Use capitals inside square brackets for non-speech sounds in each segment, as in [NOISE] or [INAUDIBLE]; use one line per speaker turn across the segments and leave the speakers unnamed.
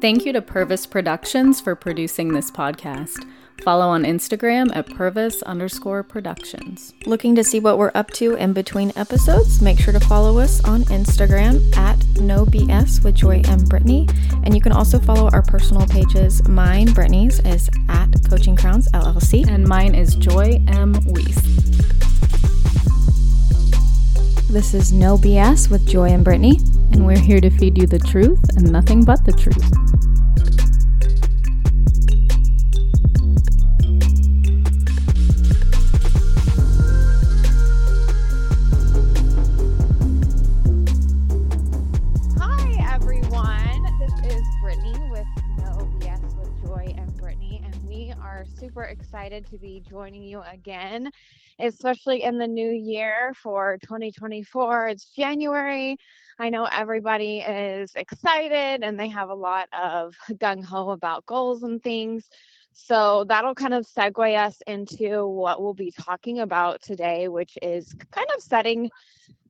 Thank you to Purvis Productions for producing this podcast. Follow on Instagram at Purvis underscore productions.
Looking to see what we're up to in between episodes? Make sure to follow us on Instagram at No BS with Joy and Britney. And you can also follow our personal pages. Mine, Britney's, is at Coaching Crowns LLC.
And mine is Joy M. Weiss.
This is No BS with Joy and Britney.
And we're here to feed you the truth and nothing but the truth.
Hi, everyone. This is Britney with No BS with Joy and Britney, and we are super excited to be joining you again, especially in the new year for 2024. It's January. I know everybody is excited and they have a lot of [LAUGHS] gung ho about goals and things. So that'll kind of segue us into what we'll be talking about today, which is kind of setting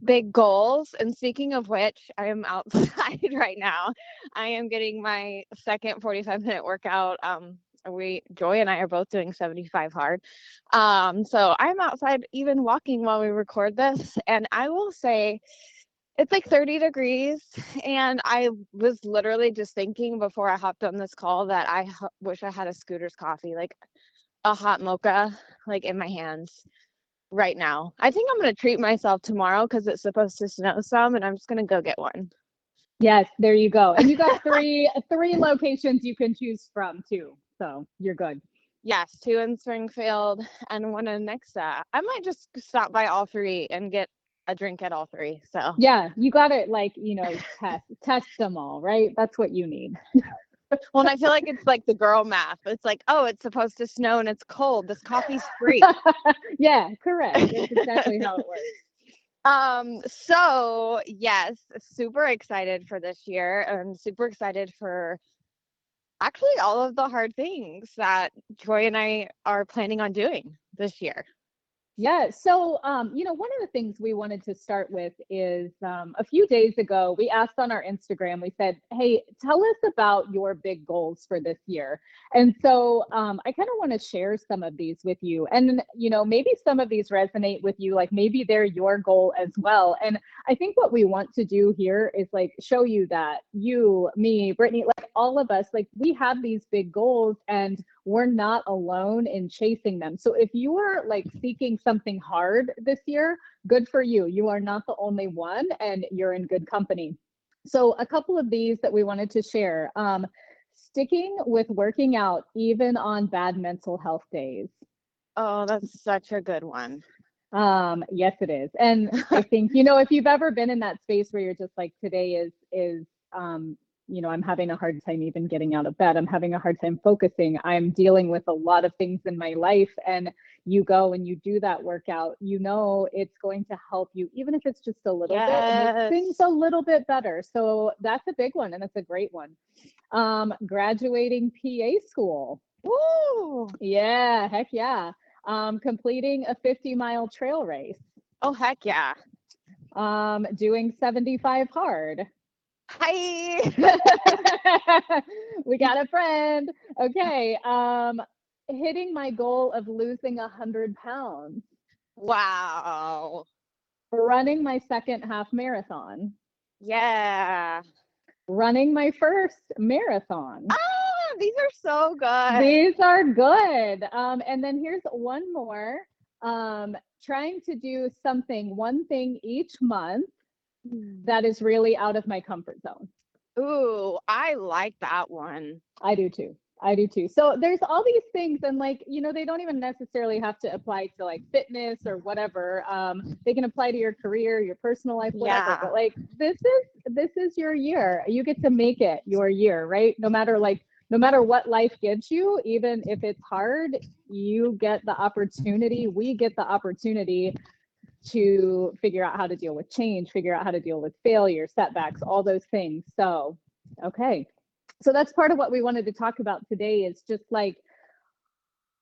big goals. And speaking of which, I am [LAUGHS] outside right now. I am getting my second 45 minute workout. Um, we Joy and I are both doing 75 hard. Um, so I'm outside even walking while we record this. And I will say it's like 30 degrees. And I was literally just thinking before I hopped on this call that I h- wish I had a scooter's coffee, like a hot mocha, like in my hands right now. I think I'm gonna treat myself tomorrow because it's supposed to snow some, and I'm just gonna go get one.
Yes, there you go. And you got [LAUGHS] three three locations you can choose from too. So you're good.
Yes, two in Springfield and one in Nixa. I might just stop by all three and get a drink at all three. So
Yeah, you got to like, you know, test test them all, right? That's what you need. [LAUGHS]
well, and I feel like it's like the girl math. It's like, oh, it's supposed to snow and it's cold. This coffee's free. [LAUGHS]
yeah, correct. That's exactly how it works. [LAUGHS]
Um, so yes, super excited for this year and super excited for actually all of the hard things that Joy and I are planning on doing this year.
Yeah. So, um, you know, one of the things we wanted to start with is um, a few days ago, we asked on our Instagram, we said, Hey, tell us about your big goals for this year. And so um, I kind of want to share some of these with you. And, you know, maybe some of these resonate with you, like maybe they're your goal as well. And I think what we want to do here is like show you that you, me, Britney, like all of us, like we have these big goals and we're not alone in chasing them. So if you are like seeking something hard this year, good for you. You are not the only one and you're in good company. So a couple of these that we wanted to share. Um, sticking with working out even on bad mental health days.
Oh, that's such a good one.
Um, yes, it is. And I think, you know, if you've ever been in that space where you're just like, today is, is, um, you know, I'm having a hard time even getting out of bed. I'm having a hard time focusing. I'm dealing with a lot of things in my life. And you go and you do that workout, you know, it's going to help you, even if it's just a little bit, things a little bit better. So that's a big one and it's a great one. Um, graduating PA school.
Woo!
Yeah, heck yeah. Um, completing a 50 mile trail race.
Oh, heck yeah.
Um, doing 75 hard.
Hi. [LAUGHS]
we got a friend. Okay. Um, hitting my goal of losing a hundred pounds.
Wow.
Running my second half marathon.
Yeah.
Running my first marathon.
Ah, these are so good.
These are good. Um, and then here's one more. Um, trying to do something, one thing each month that is really out of my comfort zone.
Ooh, I like that one.
I do too. I do too. So there's all these things, and like you know, they don't even necessarily have to apply to like fitness or whatever. Um, they can apply to your career, your personal life, whatever.
Yeah.
But like this is this is your year. You get to make it your year, right? No matter like no matter what life gives you, even if it's hard, you get the opportunity. We get the opportunity to figure out how to deal with change, figure out how to deal with failure, setbacks, all those things. So, okay. So that's part of what we wanted to talk about today is just like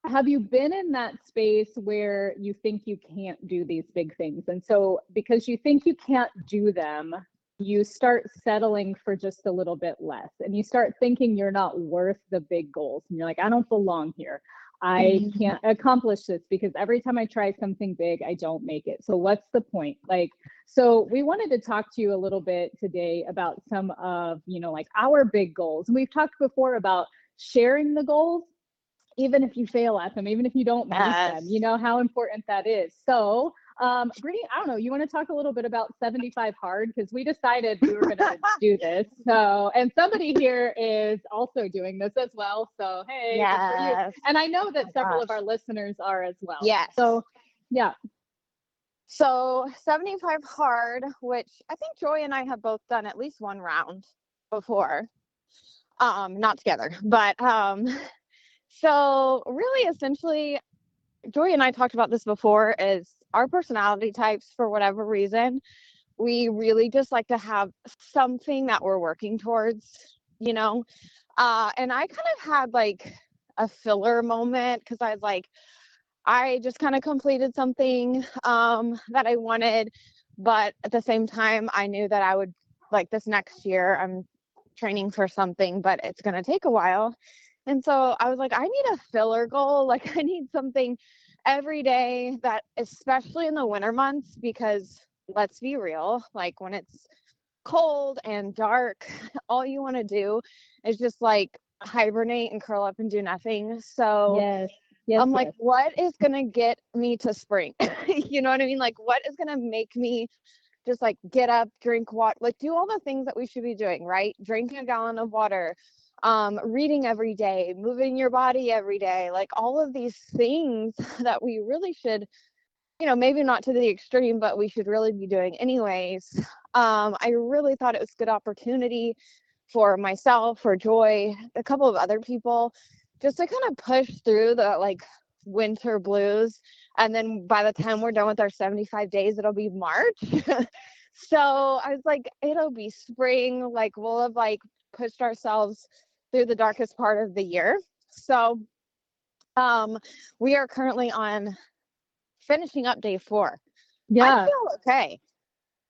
have you been in that space where you think you can't do these big things? And so because you think you can't do them, you start settling for just a little bit less and you start thinking you're not worth the big goals and you're like i don't belong here i
Mhm.
can't accomplish this because every time i try something big i don't make it. So what's the point? Like so we wanted to talk to you a little bit today about some of you know like our big goals. And we've talked before about sharing the goals even if you fail at them even if you don't make them you know how important that is. So um, Britney, I don't know. You want to talk a little bit about 75 hard because we decided we were going to do this. So, and somebody here is also doing this as well. So, hey.
Yes.
And I know that
my
several of our listeners are as well.
Yes.
So, yeah,
So 75 hard, which I think Joy and I have both done at least one round before. Um, not together, but um [LAUGHS] so really essentially Joy and I talked about this before is our personality types for whatever reason, we really just like to have something that we're working towards, you know. Uh and I kind of had like a filler moment because I was like I just kind of completed something um, that I wanted, but at the same time, I knew that I would like this next year. I'm training for something, but it's going to take a while. And so I was like, I need a filler goal. [LAUGHS] Like, I need something every day that, especially in the winter months, because let's be real, like when it's cold and dark, [LAUGHS] all you want to do is just like hibernate and curl up and do nothing. So,
yes, yes.
I'm like,
yes.
what is gonna get me to spring? [LAUGHS] you know what I mean? Like, what is gonna make me just like get up, drink water, like do all the things that we should be doing, right? Drinking a gallon of water, um, reading every day, moving your body every day, like all of these things [LAUGHS] that we really should, you know, maybe not to the extreme, but we should really be doing anyways. Um, I really thought it was a good opportunity for myself, for Joy, a couple of other people just to kind of push through the like winter blues and then by the time we're done with our 75 days it'll be march [LAUGHS] so i was like it'll be spring like we'll have like pushed ourselves through the darkest part of the year so um we are currently on finishing up day four
yeah.
i feel okay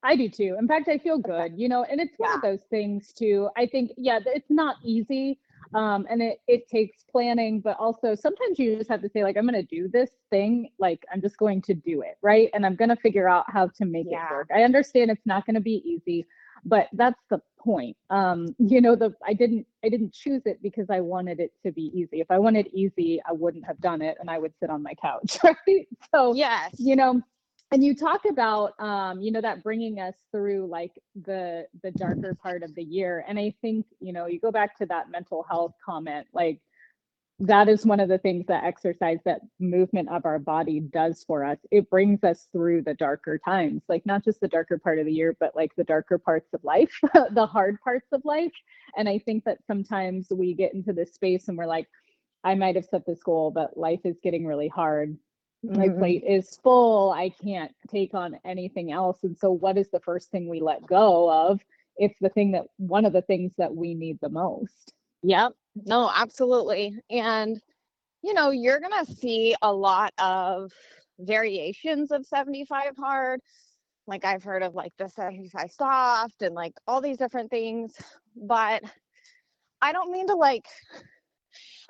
I do too. In fact, I feel good, you know, and it's one of those things too. I think, yeah, it's not easy. Um, and it, it takes planning, but also sometimes you just have to say, like, I'm going to do this thing. Like, I'm just going to do it. Right. And I'm going to figure out how to make
Yeah.
it work. I understand it's not going to be easy, but that's the point. Um, you know, the, I didn't, I didn't choose it because I wanted it to be easy. If I wanted easy, I wouldn't have done it and I would sit on my couch. [LAUGHS] Right. So,
yes
you know and you talk about um you know that bringing us through like the the darker part of the year and i think you know you go back to that mental health comment like that is one of the things that exercise that movement of our body does for us. It brings us through the darker times like not just the darker part of the year but like the darker parts of life [LAUGHS] the hard parts of life. And i think that sometimes we get into this space and we're like i might have set this goal but life is getting really hard. My
Mhm.
plate is full. I can't take on anything else. And so what is the first thing we let go of it's the thing that one of the things that we need the most?
Yep. No, absolutely. And you know, you're going to see a lot of variations of 75 hard. Like I've heard of like the 75 soft and like all these different things, but I don't mean to like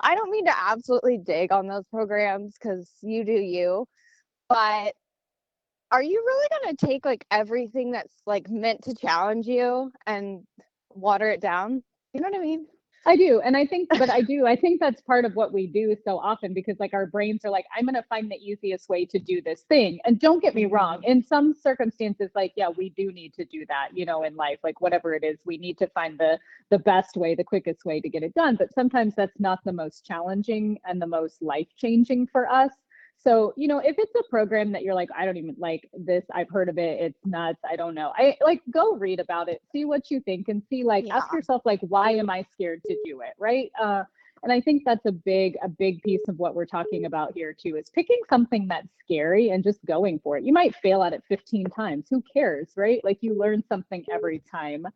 I don't mean to absolutely dig on those programs cuz you do you. But are you really going to take like everything that's like meant to challenge you and water it down? You know what I mean?
I do and i think but i [LAUGHS] do i think that's part of what we do so often because like our brains are like i'm going to find the easiest way to do this thing and don't get me wrong mm-hmm. in some circumstances like yeah we do need to do that you know in life like whatever it is we need to find the the best way the quickest way to get it done but sometimes that's not the most challenging and the most life changing for us so you know if it's a program that you're like i don't even like this i've heard of it it's nuts i don't know i like go read about it see what you think and see like ask yourself like why am i scared to do it? Right? Uh and i think that's a big a big piece of what we're talking about here too is picking something that's scary and just going for it. You might fail at it 15 times who cares right? Like you learn something every time.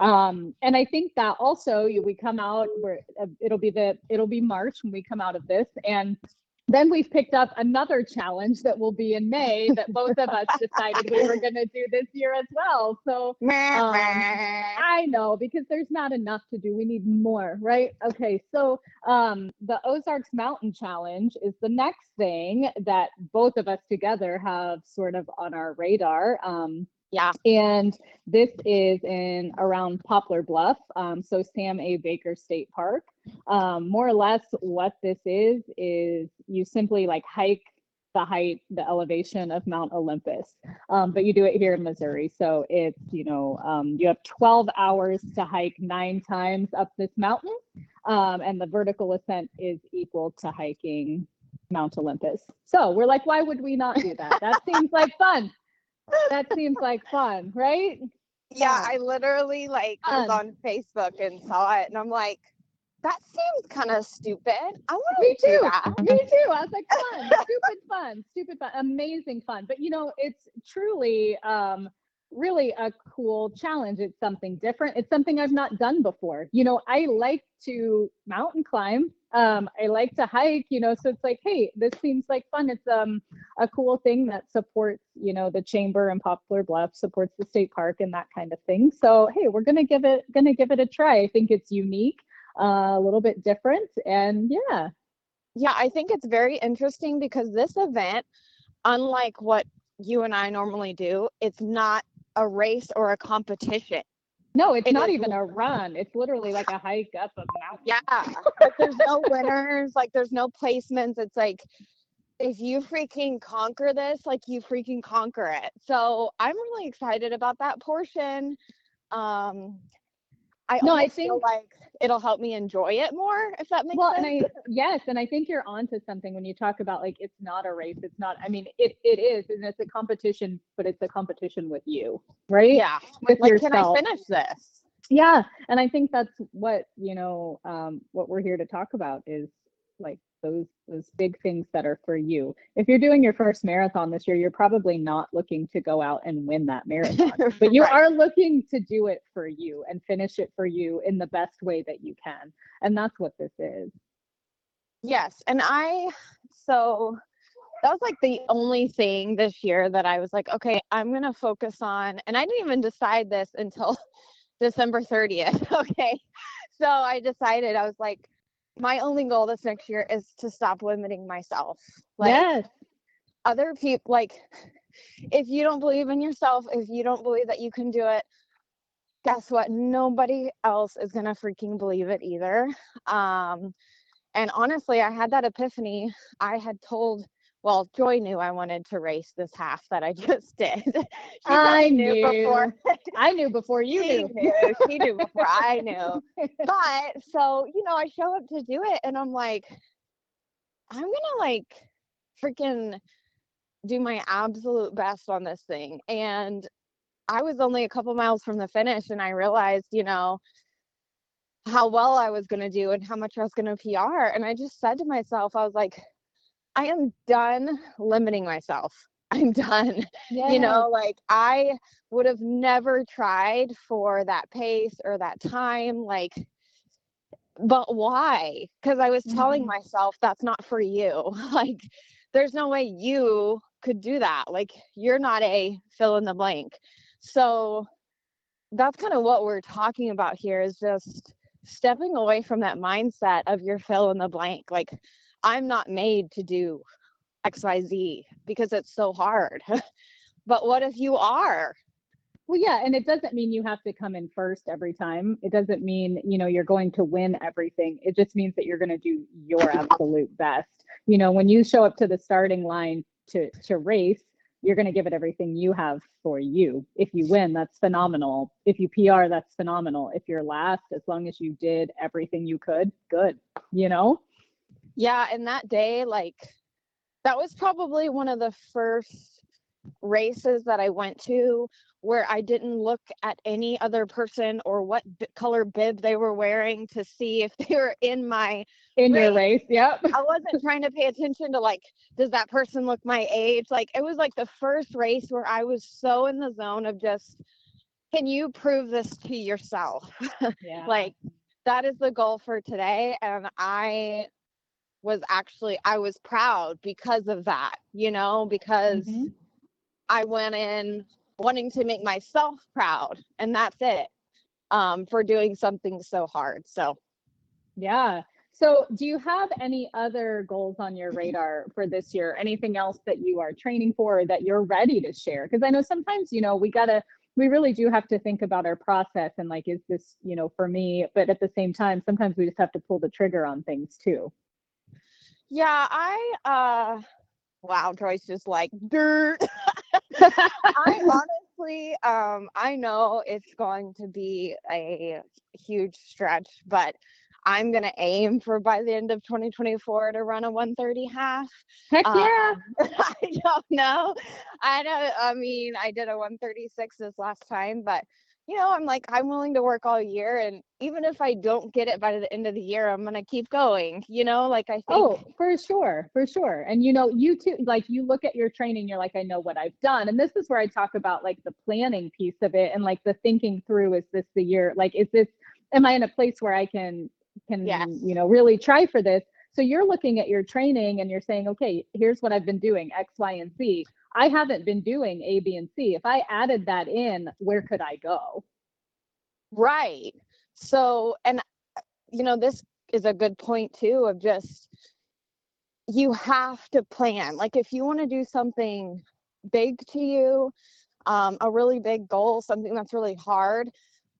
Um and i think that also you, we come out where uh, it'll be the it'll be march when we come out of this and then we've picked up another challenge that will be in May that both of us decided we were going to do this year as well. So um, I know because there's not enough to do. We need more, right? Okay, so um, the Ozarks Mountain Challenge is the next thing that both of us together have sort of on our radar. Um,
yeah.
And this is in around Poplar Bluff, um, so Sam A. Baker State Park. Um, more or less, what this is is you simply like hike the height, the elevation of Mount Olympus, um, but you do it here in Missouri. So it's you know um, you have 12 hours to hike nine times up this mountain, um, and the vertical ascent is equal to hiking Mount Olympus. So we're like, why would we not do that? That seems like fun that seems like fun, right?
Yeah, I literally like was on Facebook and saw it, and I'm like, that seems kind of stupid. I want
Me
to do
too.
that.
Me too. I was like, [LAUGHS] fun, stupid fun, stupid fun, amazing fun. But you know, it's truly um really a cool challenge. It's something different. It's something I've not done before. You know, I like to mountain climb. Um, I like to hike, you know, so it's like, hey, this seems like fun. It's um a cool thing that supports, you know, the chamber and Poplar Bluff, supports the state park and that kind of thing. So hey, we're gonna give it gonna give it a try. I think it's unique, uh, a little bit different, and yeah.
Yeah, I think it's very interesting because this event, unlike what you and I normally do, it's not a race or a competition.
No, it's
It
not even a run. It's literally like a hike up a mountain.
Yeah. [LAUGHS] like there's no winners, like there's no placements. It's like if you freaking conquer this, like you freaking conquer it. So I'm really excited about that portion. Um I
No, I think-
like it'll help me enjoy it more, if that makes
well
sense.
and i yes and i think you're onto something when you talk about like it's not a race it's not i mean it it is and it's a competition but it's a competition with you right
yeah.
with
Like,
yourself
can I finish this?
yeah and i think that's what you know um what we're here to talk about is like those those big things that are for you if you're doing your first marathon this year you're probably not looking to go out and win that marathon [LAUGHS] but you
Right.
are looking to do it for you and finish it for you in the best way that you can and that's what this is
Yes, and I so that was like the only thing this year that I was like, okay, I'm gonna focus on, and I didn't even decide this until [LAUGHS] December 30th. [LAUGHS] Okay, so I decided I was like, my only goal this next year is to stop limiting myself. Like
yes
other people, like if you don't believe in yourself, if you don't believe that you can do it, guess what? Nobody else is gonna freaking believe it either. Um, and honestly, I had that epiphany. I had told, well, Joy knew I wanted to race this half that I [LAUGHS] just did.
I
probably knew before.
I knew before you
she
knew.
knew. She knew before I knew. [LAUGHS] But so, you know, I show up to do it and I'm like, I'm gonna like freaking do my absolute best on this thing. And I was only a couple miles from the finish and I realized, you know, how well I was going to do and how much I was going to PR. And I just said to myself, I was like, I am done limiting myself. [LAUGHS] I'm done. You know, like I would have never tried for that pace or that time. Like, but why? Because I was telling
Mhm.
myself that's not for you. [LAUGHS] Like, there's no way you could do that. Like, you're not a fill in the blank. So that's kind of what we're talking about here is just stepping away from that mindset of your fill in the blank. Like, I'm not made to do XYZ because it's so hard. [LAUGHS] but what if you are?
Well, yeah, and it doesn't mean you have to come in first every time. It doesn't mean, you know, you're going to win everything. It just means that you're going to do your absolute best. You know, when you show up to the starting line to to race, you're going to give it everything you have for you. If you win, that's phenomenal. If you PR, that's phenomenal. If you're last, as long as you did everything you could, good. You know?
Yeah, and that day, like, that was probably one of the first races that I went to where I didn't look at any other person or what b- color bib they were wearing to see if [LAUGHS] they were in my.
In your race. Yep.
I wasn't trying to pay attention to, like, does that person look my age? Like, it was like the first race where I was so in the zone of just, can you prove this to yourself? [LAUGHS]
Yeah.
like that is the goal for today and i was actually I was proud because of that, you know, because
Mhm.
I went in wanting to make myself proud and that's it. Um, for doing something so hard. So
Yeah. So, do you have any other goals on your [LAUGHS] radar for this year? Anything else that you are training for that you're ready to share? Because I know sometimes, you know, we got to, we really do have to think about our process and like, is this, you know, for me? But at the same time, sometimes we just have to pull the trigger on things too.
Yeah, I uh wow, Joyce just like dirt. [LAUGHS] I honestly, um, I know it's going to be a huge stretch, but I'm gonna aim for by the end of 2024 to run a 130 half.
Heck yeah.
Um, [LAUGHS] I don't know. I don't. I mean, I did a 136 this last time, but you know, I'm like, I'm willing to work all year, and even if I don't get it by the end of the year, I'm gonna keep going. You know, like I think.
Oh, for sure, for sure. And you know, you too, like you look at your training, you're like, I know what I've done. And this is where I talk about like the planning piece of it and like the thinking through, is this the year? Like, is this, am I in a place where I can, can,
Yes.
you know, really try for this? So you're looking at your training and you're saying, okay, here's what I've been doing, X, Y, and Z. I haven't been doing A, B, and C. If I added that in, where could I go?
Right. So, and you know, this is a good point too of just you have to plan. Like if you want to do something big to you, um, a really big goal, something that's really hard,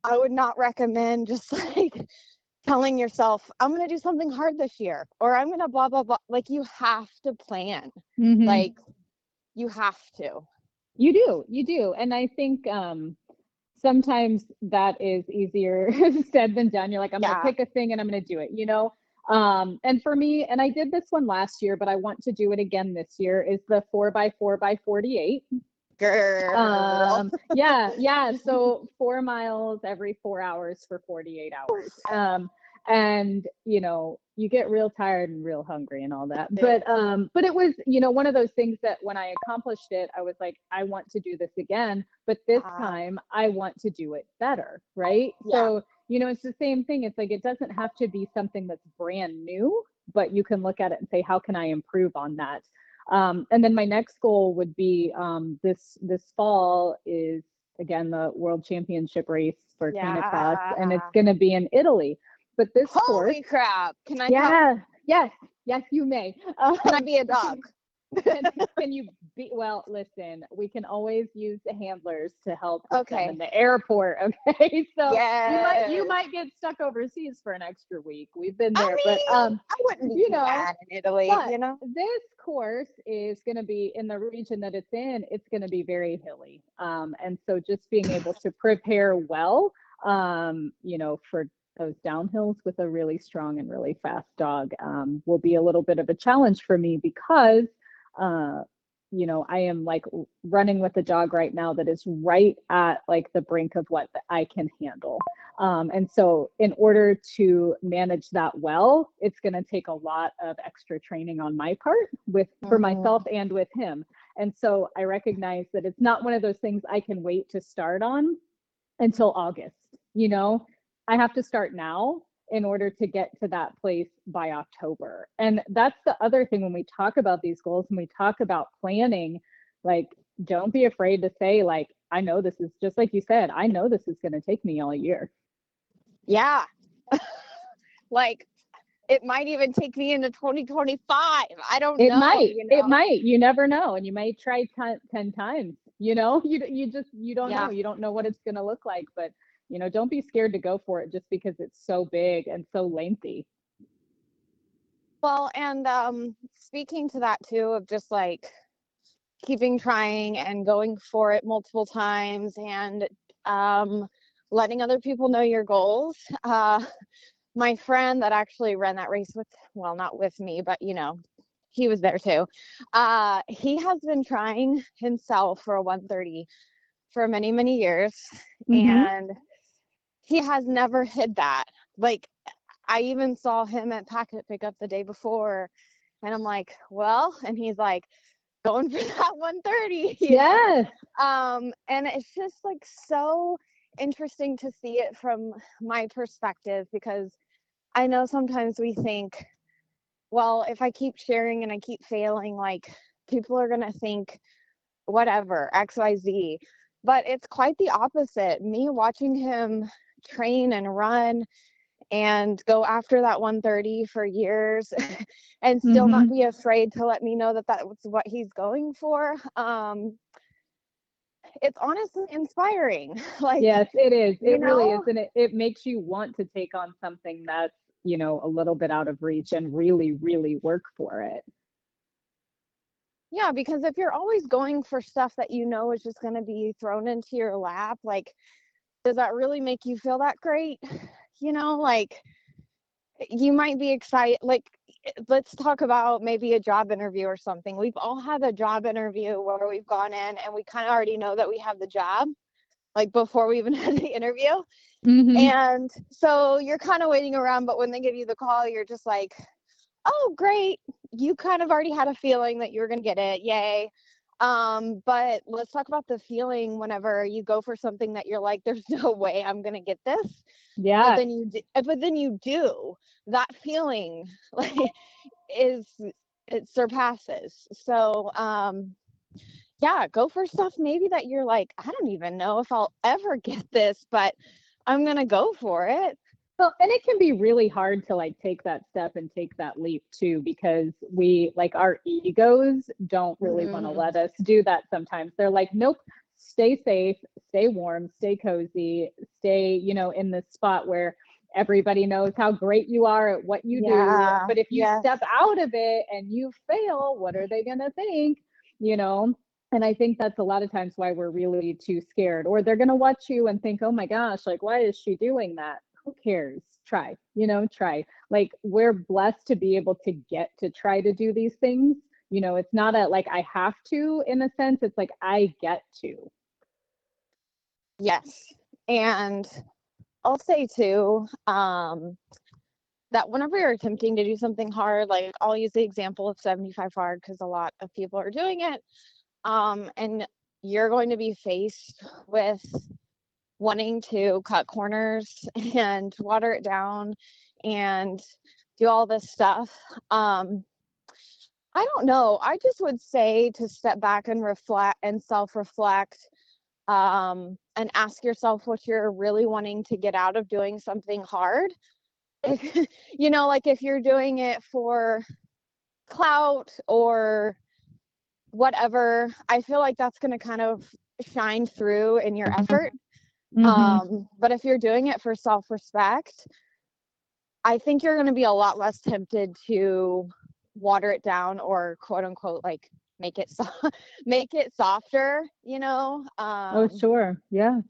I would not recommend [LAUGHS] just like telling yourself, I'm going to do something hard this year or I'm going to blah, blah, blah. Like you have to plan.
Mhm.
Like you have to.
You do, you do. And I think um sometimes that is easier [LAUGHS] said than done. You're like, I'm
Yeah.
gonna pick a thing and I'm gonna do it, you know? Um, and for me, and I did this one last year, but I want to do it again this year, is the four by four by 48.
Girl.
Um, yeah, yeah. So four miles every four hours for 48 hours. Um, and you know, you get real tired and real hungry and all that. But um, but it was, you know, one of those things that when I accomplished it, I was like, I want to do this again, but this
Ah.
time I want to do it better, right?
Yeah.
So, you know, it's the same thing. It's like it doesn't have to be something that's brand new, but you can look at it and say, how can I improve on that? Um, and then my next goal would be um, this this fall is again the World Championship race for Canicross, and it's going to be in Italy. But this course,
Holy crap. Can I
yeah, yes, yes, you may. Um,
Can I be a [LAUGHS] dog?
can, can you be well listen we can always use the handlers to help
Okay.
in the airport [LAUGHS] okay so you might you might get stuck overseas for an extra week we've been
I
there
mean,
but um
I wouldn't
you know,
in Italy, you know?
this course is going to be in the region that it's in it's going to be very hilly um and so just being able to prepare well um you know for those downhills with a really strong and really fast dog um, will be a little bit of a challenge for me because uh you know i am like running with a dog right now that is right at like the brink of what i can handle. Um, and so in order to manage that well it's going to take a lot of extra training on my part with for
Mhm.
myself and with him. And so i recognize that it's not one of those things i can wait to start on until august you know i have to start now in order to get to that place by october and that's the other thing when we talk about these goals and we talk about planning like don't be afraid to say like i know this is just like you said i know this is going to take me all year
Yeah. [LAUGHS] like, it might even take me into 2025. I don't know.
it
know.
might
you know?
it might you never know and you might try 10, 10 times you know [LAUGHS] you you just you don't
Yeah.
know you don't know what it's going to look like but you know don't be scared to go for it just because it's so big and so lengthy
Well, and um, speaking to that too, of just like keeping trying and going for it multiple times and um, letting other people know your goals. Uh, my friend that actually ran that race with, well, not with me, but you know, he was there too. Uh, he has been trying himself for a 130 for many, many years,
Mhm.
and he has never hid that. Like, I even saw him at packet pickup the day before, and I'm like, well, and he's like, going for [LAUGHS] that 130.
Yeah.
Um, and it's just like so interesting to see it from my perspective because I know sometimes we think well, if I keep sharing and I keep failing, like people are going to think whatever, XYZ. But it's quite the opposite. Me watching him train and run and go after that 130 for years [LAUGHS] and still mm-hmm. not be afraid to let me know that that's what he's going for um it's honestly inspiring [LAUGHS] like
yes it is it know? really is and it, it makes you want to take on something that's you know a little bit out of reach and really really work for it
yeah because if you're always going for stuff that you know is just going to be thrown into your lap like does that really make you feel that great? You know like you might be excited like let's talk about maybe a job interview or something. We've all had a job interview where we've gone in and we kind of already know that we have the job like before we even [LAUGHS] had the interview. Mm-hmm. and so you're kind of waiting around but when they give you the call you're just like oh great. You kind of already had a feeling that you were going to get it. Yay um but let's talk about the feeling whenever you go for something that you're like there's [LAUGHS] no way i'm going to get this
yeah.
but then you do, uh, but then you do. That feeling [LAUGHS] like is it surpasses. So um yeah go for stuff maybe that you're like i don't even know if i'll ever [LAUGHS] get this but i'm going to go for it
well, and it can be really hard to like take that step and take that leap too, because we like our egos don't really mm. want to let us do that sometimes. They're like, nope, stay safe, stay warm, stay cozy, stay, you know, in this spot where everybody knows how great you are at what you yeah. do. But if you yes. step out of it and you fail, what are they going to think? You know? And I think that's a lot of times why we're really too scared. Or they're going to watch you and think, oh my gosh, like, why is she doing that? Who cares? Try, you know, try. Like we're blessed to be able to get to try to do these things. You know, it's not a like I have to in a sense, it's like I get to.
Yes. And I'll say too, um, that whenever you're attempting to do something hard, like I'll use the example of 75 hard because a lot of people are doing it. Um, and you're going to be faced with wanting to cut corners [LAUGHS] and water it down and do all this stuff. Um, I don't know. I just would say to step back and reflect and self reflect um, and ask yourself what you're really wanting to get out of doing something hard. If, [LAUGHS] you know, like if you're doing it for clout or whatever, I feel like that's going to kind of shine through in your effort. Mm-hmm. Um, but if you're doing it for self respect, I think you're going to be a lot less tempted to water it down or quote unquote like make it [LAUGHS] so- make it softer, you know?
Oh, um, oh, sure. Yeah.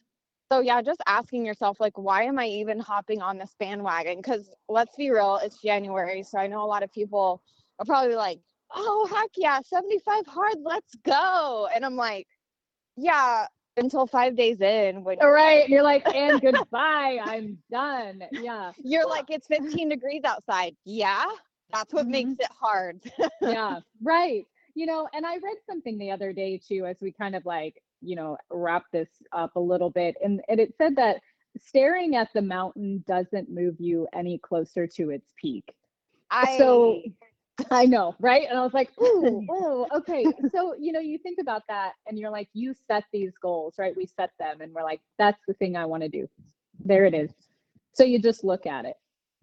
So yeah, just asking yourself like why am I even hopping on this bandwagon? Cuz let's be real, it's January, so I know a lot of people are probably like, "Oh, heck yeah, 75 hard, let's go." And I'm like, "Yeah, until five days in.
When All right. You're like, and goodbye. I'm done. Yeah.
You're like, it's 15 degrees outside. Yeah. That's what mm-hmm. makes it hard. [LAUGHS]
yeah. Right. You know, and I read something the other day too, as we kind of like, you know, wrap this up a little bit. And, and it said that staring at the mountain doesn't move you any closer to its peak.
I
so [LAUGHS] I know, right? And I was like, ooh, [LAUGHS] oh, okay. So, you know, you think about that and you're like, you set these goals, right? We set them and we're like, that's the thing I want to do. There it is. So you just look at it.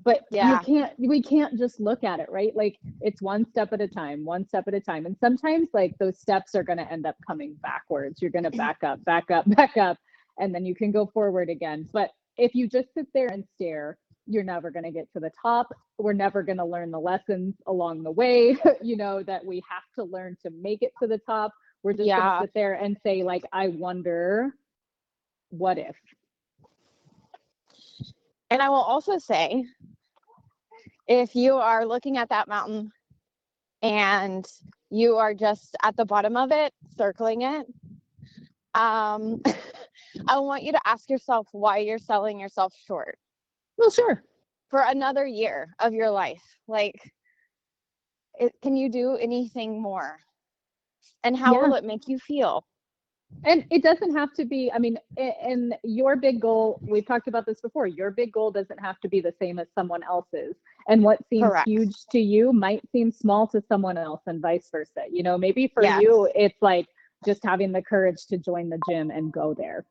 But yeah, you can't we can't just look at it, right? Like it's one step at a time, one step at a time. And sometimes like those steps are gonna end up coming backwards. You're gonna [LAUGHS] back up, back up, back up, and then you can go forward again. But if you just sit there and stare you're never going to get to the top. We're never going to learn the lessons along the way, [LAUGHS] you know, that we have to learn to make it to the top. We're just yeah. going to sit there and say, like, I wonder what if.
And I will also say, if you are looking at that mountain and you are just at the bottom of it, circling it, um, [LAUGHS] I want you to ask yourself why you're selling yourself short.
Well, sure.
For another year of your life. Like, it, can you do anything more? And how yeah. will it make you feel?
And it doesn't have to be, I mean, and your big goal, we've talked about this before, your big goal doesn't have to be the same as someone else's. And what seems
Correct.
huge to you might seem small to someone else and vice versa. You know, maybe for
Yes.
you, it's like just having the courage to join the gym and go there.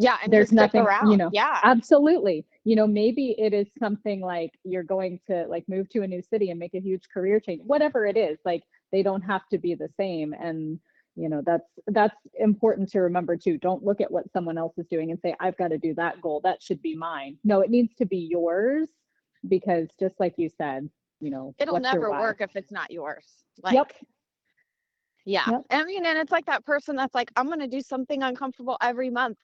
Yeah, and
There's nothing, you know,
Yeah,
Absolutely. You know, maybe it is something like you're going to like move to a new city and make a huge career change. Whatever it is, like they don't have to be the same and you know, that's that's important to remember too. Don't look at what someone else is doing and say I've got to do that goal. That should be mine. No, it needs to be yours because just like you said, you know,
it'll never work if it's not yours. Like,
Yep.
Yeah.
Yep.
I mean, and it's like that person that's like, I'm going to do something uncomfortable every month.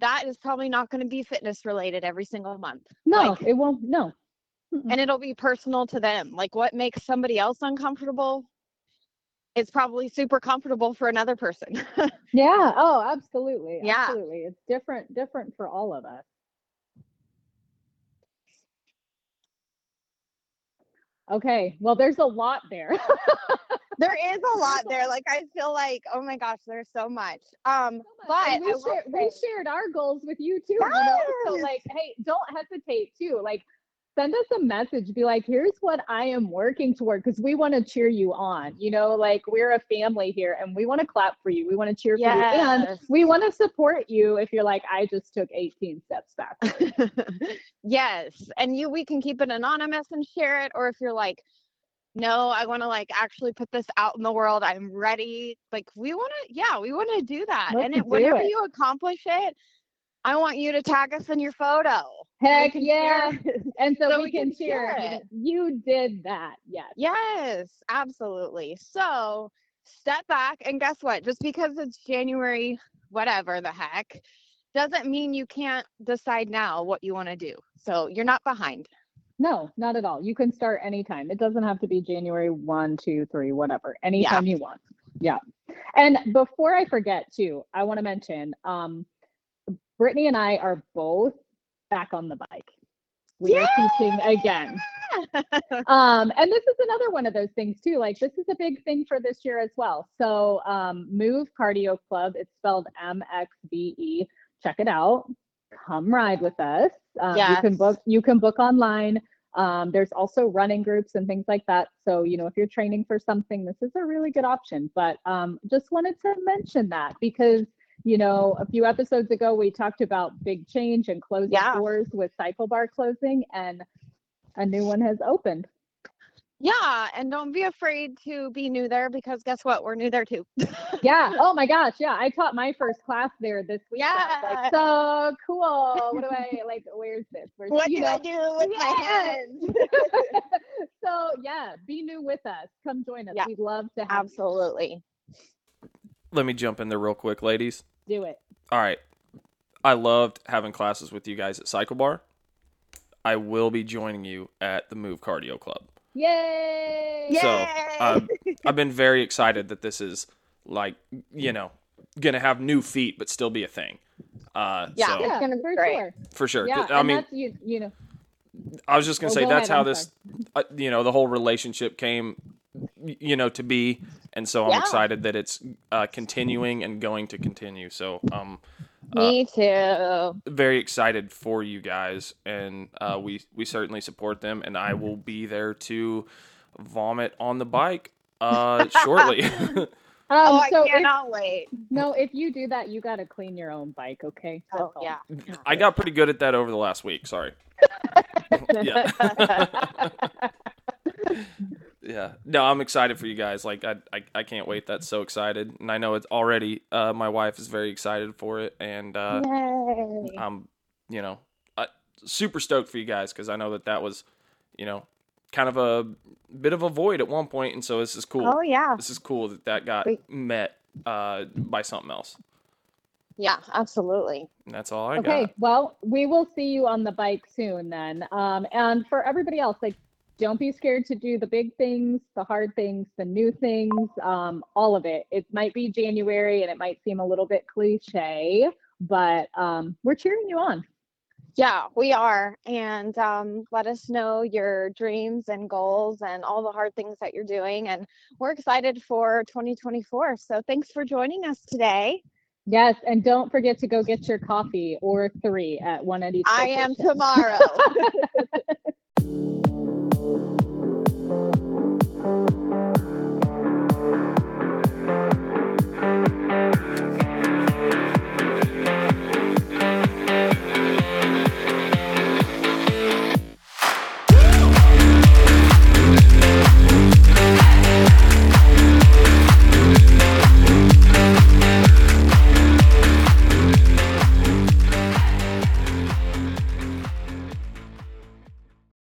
That is probably not going to be fitness related every single month.
No,
Like,
it won't no. Mm-mm.
and it'll be personal to them. Like what makes somebody else uncomfortable, it's probably super comfortable for another person. [LAUGHS]
Yeah. Oh, absolutely.
Yeah.
Absolutely. It's different, different for all of us. Okay. Well, there's a lot there. [LAUGHS]
there is a lot there. [LAUGHS] Like I feel like, oh my gosh, there's so much. Um, but
we, share, we shared our goals with you too. You know? So like, hey, don't hesitate too. Like send us a message. Be like, here's what I am working toward because we want to cheer you on. You know, like we're a family here and we want to clap for you. We want to cheer for you. And we want to support you if you're like, I just took 18 steps back. [LAUGHS]
yes and you we can keep it anonymous and share it or if you're like no i want to like actually put this out in the world i'm ready like we want to yeah we want to do that
Let's
and it,
do
whenever
it.
you accomplish it i want you to tag us in your photo
Heck yeah. [LAUGHS] And so,
So
we,
we
can, cheer.
share it.
You did that. Yes.
yes absolutely so step back and guess what just because it's january whatever the heck doesn't mean you can't decide now what you want to do so you're not behind
No, not at all. You can start anytime. It doesn't have to be January one, two, three, whatever. Anytime you want. Yeah. And before I forget too, I want to mention um Britney and I are both back on the bike. We are teaching again. [LAUGHS] Um, and this is another one of those things too. Like this is a big thing for this year as well. So um, Move Cardio Club. It's spelled M X B E. Check it out. Come ride with us. Um, You can book. You can book online. Um, there's also running groups and things like that. So you know if you're training for something, this is a really good option. But um, just wanted to mention that because you know a few episodes ago we talked about big change and closing
Yeah.
doors with Cycle Bar closing and a new one has opened.
Yeah, and don't be afraid to be new there because guess what? We're new there too.
Yeah. Oh my [LAUGHS] gosh. Yeah. I taught my first class there this week. and I was like, so cool. What do [LAUGHS] I like? Where's this? Where's
what
you
do I do with my hands? [LAUGHS]
so yeah, be new with us. Come join us.
Yeah.
We'd love to have
Absolutely.
Let me jump in there real quick, ladies.
do it.
All right. I loved having classes with you guys at Cycle Bar. I will be joining you at the Move Cardio Club.
Yay!
So, um, I've been very excited that this is like, you know, gonna have new feet but still be a thing. Uh,
Yeah.
so
Yeah,
gonna be
for
great.
sure.
for sure.
Yeah.
I mean,
you. You know.
I was just gonna
Oh,
say
go
that's
ahead,
how
I'm
this, uh, you know, the whole relationship came, you know, to be, and so I'm
Yeah.
excited that it's uh, continuing and going to continue. So um,
Me too.
very excited for you guys, and uh, we we certainly support them, and I will be there to vomit on the bike uh, [LAUGHS] shortly. [LAUGHS]
Um,
oh, I
so if,
cannot wait.
no, if you do that, you got to clean your own bike. Okay.
Oh
That's
yeah.
I got pretty good at that over the last week. Sorry. [LAUGHS] yeah. Yeah. No, I'm excited for you guys. Like I, I, I can't wait. That's so excited, and I know it's already. Uh, my wife is very excited for it, and uh,
Yay.
I'm, you know, uh, super stoked for you guys because I know that that was, you know, kind of a bit of a void at one point, and so this is cool.
Oh yeah.
This is cool that that got met uh, by something else.
Yeah, absolutely.
And that's all I
okay
got.
well we will see you on the bike soon then um, and for everybody else like don't be scared to do the big things the hard things the new things um, all of it it might be january and it might seem a little bit cliche but um, we're cheering you on
Yeah, we are. And um, let us know your dreams and goals and all the hard things that you're doing. And we're excited for 2024. So thanks for joining us today.
Yes, and don't forget to go get your coffee or three at one of these.
I am tomorrow. [LAUGHS]